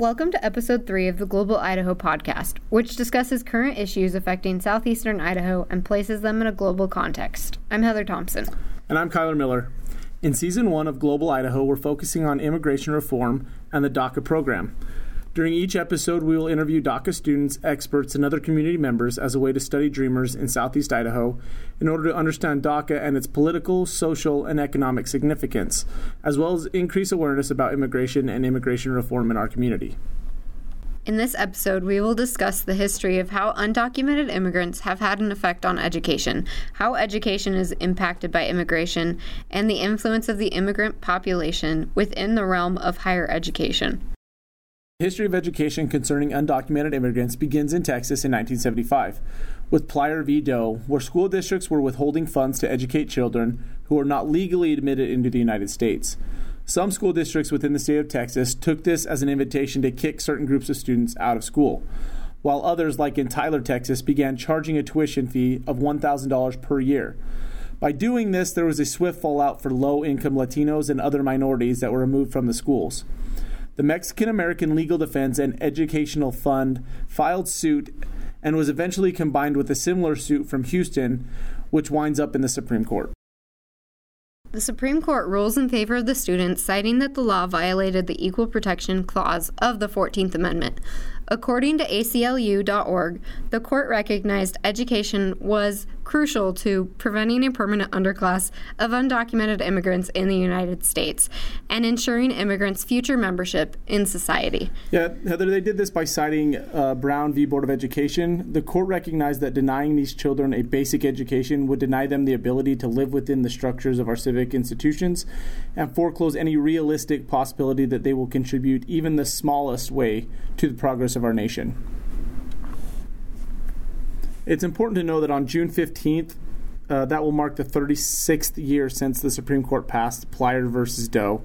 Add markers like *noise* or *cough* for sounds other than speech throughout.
Welcome to episode three of the Global Idaho podcast, which discusses current issues affecting southeastern Idaho and places them in a global context. I'm Heather Thompson. And I'm Kyler Miller. In season one of Global Idaho, we're focusing on immigration reform and the DACA program. During each episode, we will interview DACA students, experts, and other community members as a way to study Dreamers in Southeast Idaho in order to understand DACA and its political, social, and economic significance, as well as increase awareness about immigration and immigration reform in our community. In this episode, we will discuss the history of how undocumented immigrants have had an effect on education, how education is impacted by immigration, and the influence of the immigrant population within the realm of higher education. History of education concerning undocumented immigrants begins in Texas in 1975 with Plyler v. Doe, where school districts were withholding funds to educate children who were not legally admitted into the United States. Some school districts within the state of Texas took this as an invitation to kick certain groups of students out of school, while others, like in Tyler, Texas, began charging a tuition fee of $1,000 per year. By doing this, there was a swift fallout for low income Latinos and other minorities that were removed from the schools. The Mexican American Legal Defense and Educational Fund filed suit and was eventually combined with a similar suit from Houston, which winds up in the Supreme Court. The Supreme Court rules in favor of the students, citing that the law violated the Equal Protection Clause of the 14th Amendment. According to ACLU.org, the court recognized education was crucial to preventing a permanent underclass of undocumented immigrants in the United States and ensuring immigrants' future membership in society. Yeah, Heather, they did this by citing uh, Brown v. Board of Education. The court recognized that denying these children a basic education would deny them the ability to live within the structures of our civic institutions and foreclose any realistic possibility that they will contribute even the smallest way to the progress of our nation. It's important to know that on June 15th, uh, that will mark the 36th year since the Supreme Court passed Plyler versus Doe.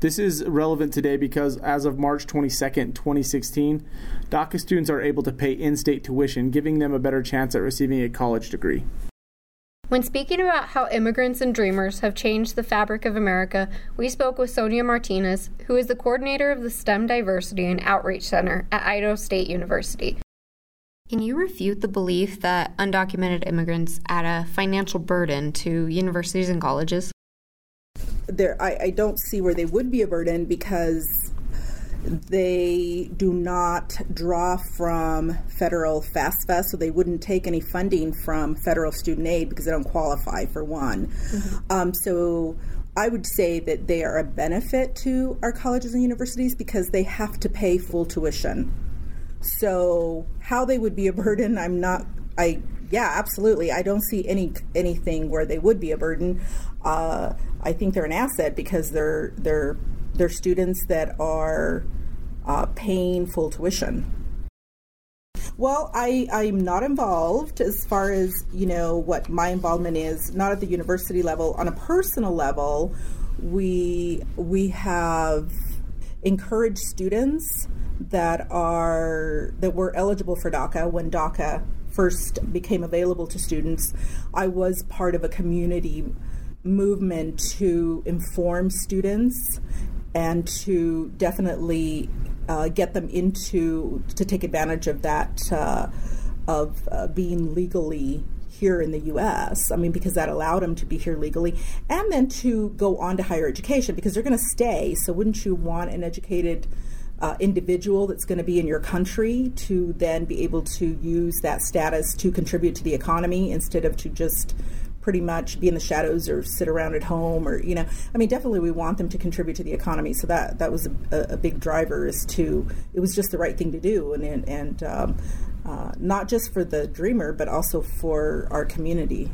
This is relevant today because as of March 22nd, 2016, DACA students are able to pay in state tuition, giving them a better chance at receiving a college degree. When speaking about how immigrants and dreamers have changed the fabric of America, we spoke with Sonia Martinez, who is the coordinator of the STEM Diversity and Outreach Center at Idaho State University. Can you refute the belief that undocumented immigrants add a financial burden to universities and colleges? There, I, I don't see where they would be a burden because they do not draw from federal FAFSA, so they wouldn't take any funding from federal student aid because they don't qualify for one. Mm-hmm. Um, so I would say that they are a benefit to our colleges and universities because they have to pay full tuition. So how they would be a burden, I'm not. I yeah, absolutely. I don't see any anything where they would be a burden. Uh, I think they're an asset because they're they're they're students that are uh, paying full tuition. Well, I, I'm not involved as far as, you know, what my involvement is, not at the university level. On a personal level, we, we have encouraged students that are that were eligible for DACA when DACA first became available to students. I was part of a community movement to inform students and to definitely uh, get them into to take advantage of that uh, of uh, being legally here in the U.S. I mean, because that allowed them to be here legally, and then to go on to higher education because they're going to stay. So, wouldn't you want an educated uh, individual that's going to be in your country to then be able to use that status to contribute to the economy instead of to just pretty much be in the shadows or sit around at home or you know i mean definitely we want them to contribute to the economy. So that that was a, a big driver is to it was just the right thing to do. And and, and um, uh, not just for the dreamer but also for our community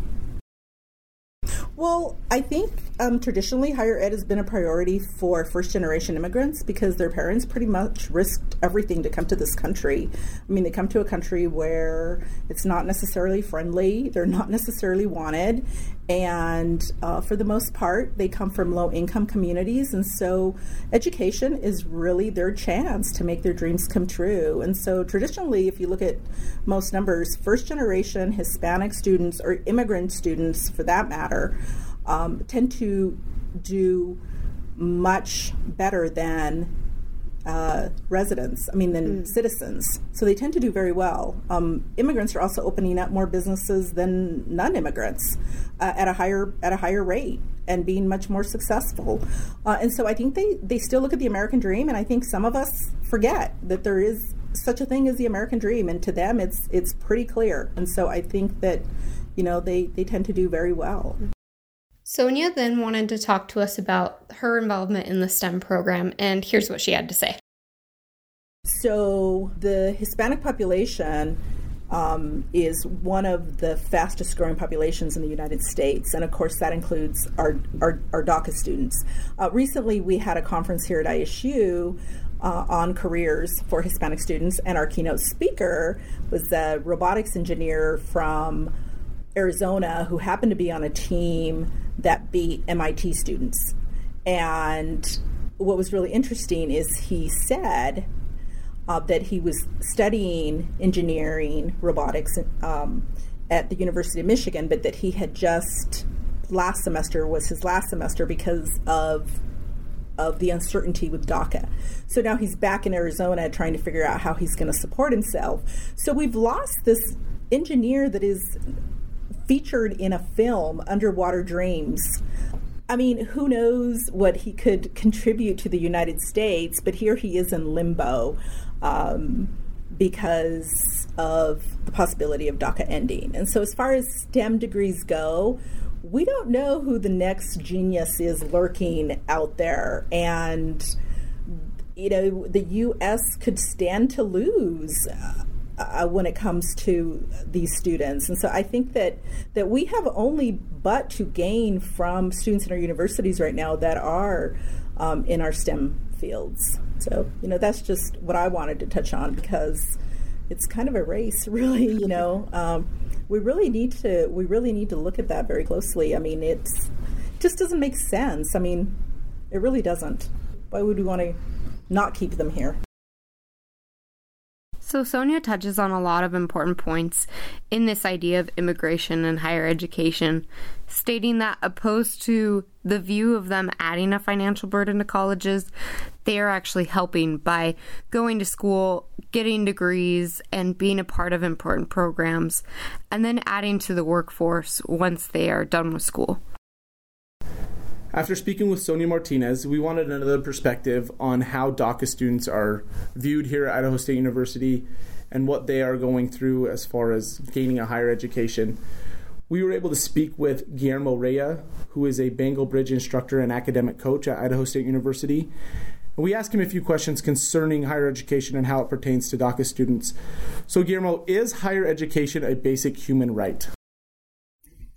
well, I think um, traditionally higher ed has been a priority for first generation immigrants because their parents pretty much risked everything to come to this country. I mean, they come to a country where it's not necessarily friendly, they're not necessarily wanted, and uh, for the most part, they come from low income communities, and so education is really their chance to make their dreams come true. And so, traditionally, if you look at most numbers, first generation Hispanic students or immigrant students for that matter um, tend to do much better than uh, residents, I mean, than mm. citizens. So they tend to do very well. Um, immigrants are also opening up more businesses than non-immigrants uh, at a higher at a higher rate and being much more successful. Uh, and so I think they they still look at the American dream, and I think some of us forget that there is such a thing as the American dream, and to them it's it's pretty clear. And so I think that you know they they tend to do very well. Sonia then wanted to talk to us about her involvement in the STEM program, and here's what she had to say. So, the Hispanic population um, is one of the fastest growing populations in the United States. And of course, that includes our, our, our DACA students. Uh, recently, we had a conference here at ISU uh, on careers for Hispanic students, and our keynote speaker was a robotics engineer from Arizona who happened to be on a team that beat MIT students. And what was really interesting is he said uh, that he was studying engineering robotics um, at the University of Michigan, but that he had just last semester was his last semester because of of the uncertainty with DACA. So now he's back in Arizona trying to figure out how he's going to support himself. So we've lost this engineer that is featured in a film, Underwater Dreams. I mean, who knows what he could contribute to the United States, but here he is in limbo um, because of the possibility of DACA ending. And so, as far as STEM degrees go, we don't know who the next genius is lurking out there. And, you know, the U.S. could stand to lose. Uh, when it comes to these students. And so I think that that we have only but to gain from students in our universities right now that are um, in our STEM fields. So you know that's just what I wanted to touch on because it's kind of a race, *laughs* really. You know, um, we really need to we really need to look at that very closely. I mean, it's it just doesn't make sense. I mean, it really doesn't. Why would we want to not keep them here? So, Sonia touches on a lot of important points in this idea of immigration and higher education, stating that opposed to the view of them adding a financial burden to colleges, they are actually helping by going to school, getting degrees, and being a part of important programs, and then adding to the workforce once they are done with school. After speaking with Sonia Martinez, we wanted another perspective on how DACA students are viewed here at Idaho State University and what they are going through as far as gaining a higher education. We were able to speak with Guillermo Raya, who is a Bengal Bridge instructor and academic coach at Idaho State University. we asked him a few questions concerning higher education and how it pertains to DACA students. So, Guillermo, is higher education a basic human right?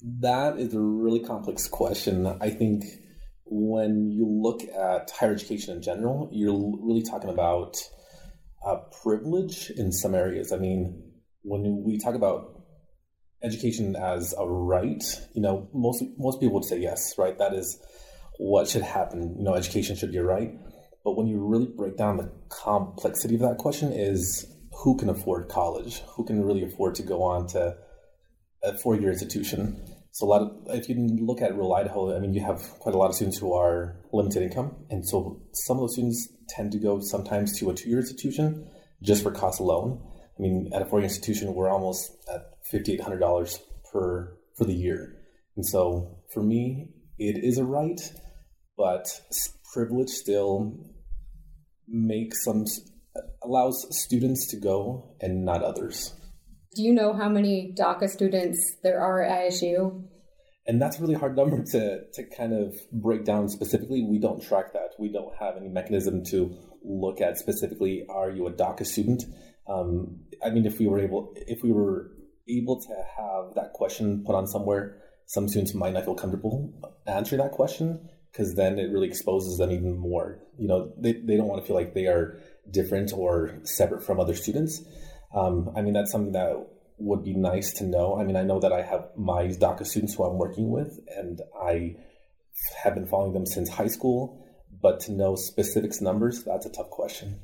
That is a really complex question. I think when you look at higher education in general, you're really talking about uh, privilege in some areas. I mean, when we talk about education as a right, you know, most most people would say yes, right? That is what should happen. You know, education should be a right. But when you really break down the complexity of that question, is who can afford college? Who can really afford to go on to a four-year institution? So a lot of, if you look at rural Idaho, I mean, you have quite a lot of students who are limited income, and so some of those students tend to go sometimes to a two-year institution just for cost alone. I mean, at a four-year institution, we're almost at fifty-eight hundred dollars per for the year, and so for me, it is a right, but privilege still makes some allows students to go and not others. Do you know how many DACA students there are at ISU? And that's a really hard number to, to kind of break down specifically. We don't track that. We don't have any mechanism to look at specifically, are you a DACA student? Um, I mean, if we were able, if we were able to have that question put on somewhere, some students might not feel comfortable answering that question because then it really exposes them even more. You know, they, they don't want to feel like they are different or separate from other students. Um, I mean, that's something that would be nice to know. I mean, I know that I have my DACA students who I'm working with, and I have been following them since high school, but to know specifics numbers, that's a tough question.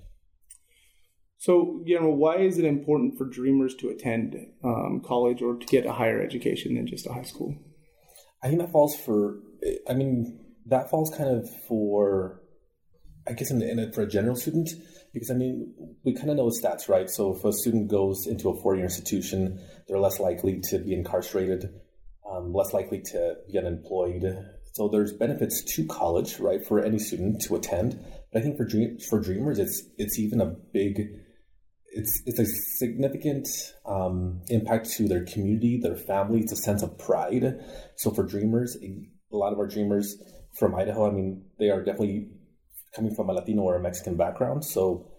So, you know, why is it important for dreamers to attend um, college or to get a higher education than just a high school? I think that falls for, I mean, that falls kind of for I guess in, in a, for a general student, because I mean, we kind of know stats, right? So if a student goes into a four-year institution, they're less likely to be incarcerated, um, less likely to be unemployed. So there's benefits to college, right, for any student to attend. But I think for dream, for dreamers, it's it's even a big, it's it's a significant um, impact to their community, their family. It's a sense of pride. So for dreamers, a lot of our dreamers from Idaho, I mean, they are definitely coming from a Latino or a Mexican background, so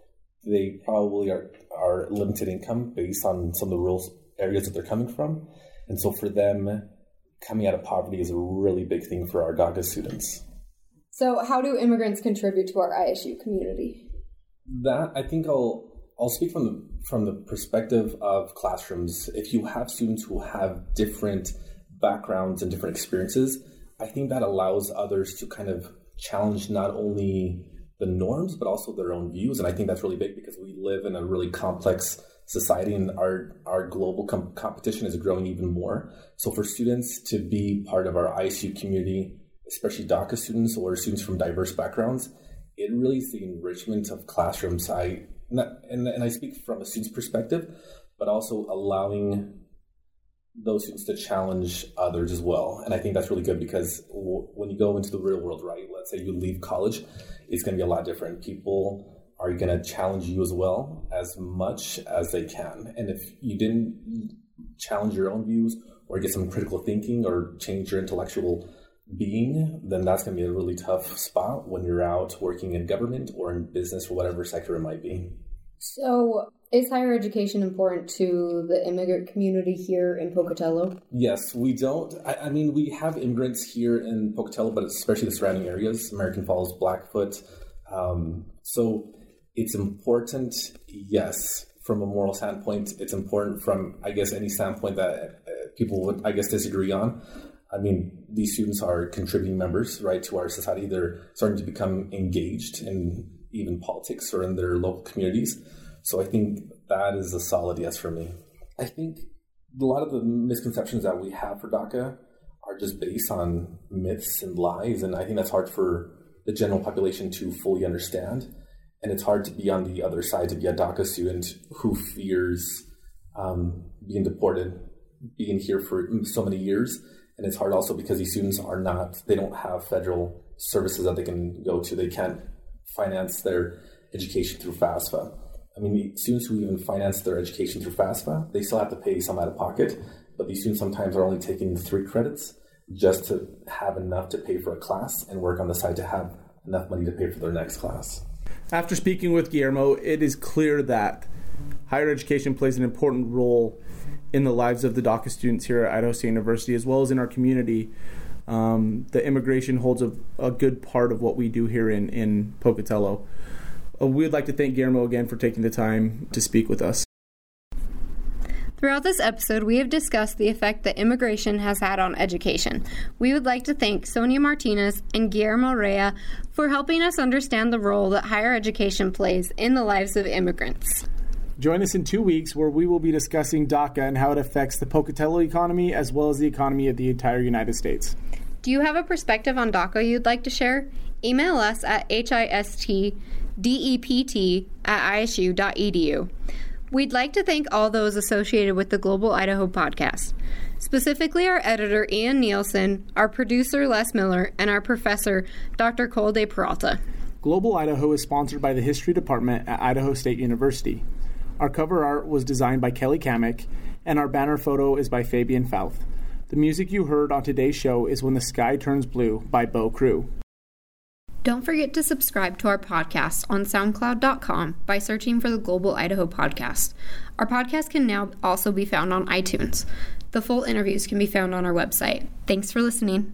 they probably are are limited income based on some of the rural areas that they're coming from, and so for them, coming out of poverty is a really big thing for our DACA students. So, how do immigrants contribute to our ISU community? That I think I'll I'll speak from the from the perspective of classrooms. If you have students who have different backgrounds and different experiences, I think that allows others to kind of challenge not only the norms but also their own views. And i think that's really big because we live in a really complex society and our our global com- competition is growing even more. So for students to be part of our isu community especially daca students or students from diverse backgrounds it really is the enrichment of classrooms. I and, and i speak from a student's perspective but also allowing those students to challenge others as well. And I think that's really good because w- when you go into the real world, right? Let's say you leave college, it's going to be a lot different. People are going to challenge you as well as much as they can. And if you didn't challenge your own views or get some critical thinking or change your intellectual being, then that's going to be a really tough spot when you're out working in government or in business or whatever sector it might be. So, is higher education important to the immigrant community here in Pocatello? Yes, we don't. I, I, mean, we have immigrants here in Pocatello, but especially the surrounding areas, American Falls, Blackfoot. Um, so it's important, yes, from a moral standpoint. It's important from, I guess, any standpoint that uh, people would, I guess, disagree on. I mean, these students are contributing members, right, to our society. They're starting to become engaged in even politics or in their local communities. So I think that is a solid yes for me. I think a lot of the misconceptions that we have for DACA are just based on myths and lies, and I think that's hard for the general population to fully understand. And it's hard to be on the other side to be a DACA student who fears um, being deported, being here for so many years. And it's hard also because these students are not, they don't have federal services that they can go to. They can't finance their education through FAFSA. I mean, students who even finance their education through FAFSA, they still have to pay some out of pocket, but these students sometimes are only taking three credits just to have enough to pay for a class and work on the side to have enough money to pay for their next class. After speaking with Guillermo, it is clear that higher education plays an important role in the lives of the DACA students here at Idaho State University, as well as in our community. Um, the immigration holds a, a, good part of what we do here in, in Pocatello. Uh, we would like to thank Guillermo again for taking the time to speak with us. Throughout this episode, we have discussed the effect that immigration has had on education. We would like to thank Sonia Martinez and Guillermo Raya for helping us understand the role that higher education plays in the lives of immigrants. Join us in two weeks where we will be discussing DACA and how it affects the Pocatello economy as well as the economy of the entire United States. Do you have a perspective on DACA you'd like to share? Email us at histdept at isu.edu. We'd like to thank all those associated with the Global Idaho podcast, specifically our editor Ian Nielsen, our producer Les Miller, and our professor Dr. Cole de Peralta. Global Idaho is sponsored by the History Department at Idaho State University. Our cover art was designed by Kelly Kamick, and our banner photo is by Fabian Fouth. The music you heard on today's show is When the Sky Turns Blue by Bo Crew. Don't forget to subscribe to our podcast on SoundCloud.com by searching for the Global Idaho Podcast. Our podcast can now also be found on iTunes. The full interviews can be found on our website. Thanks for listening.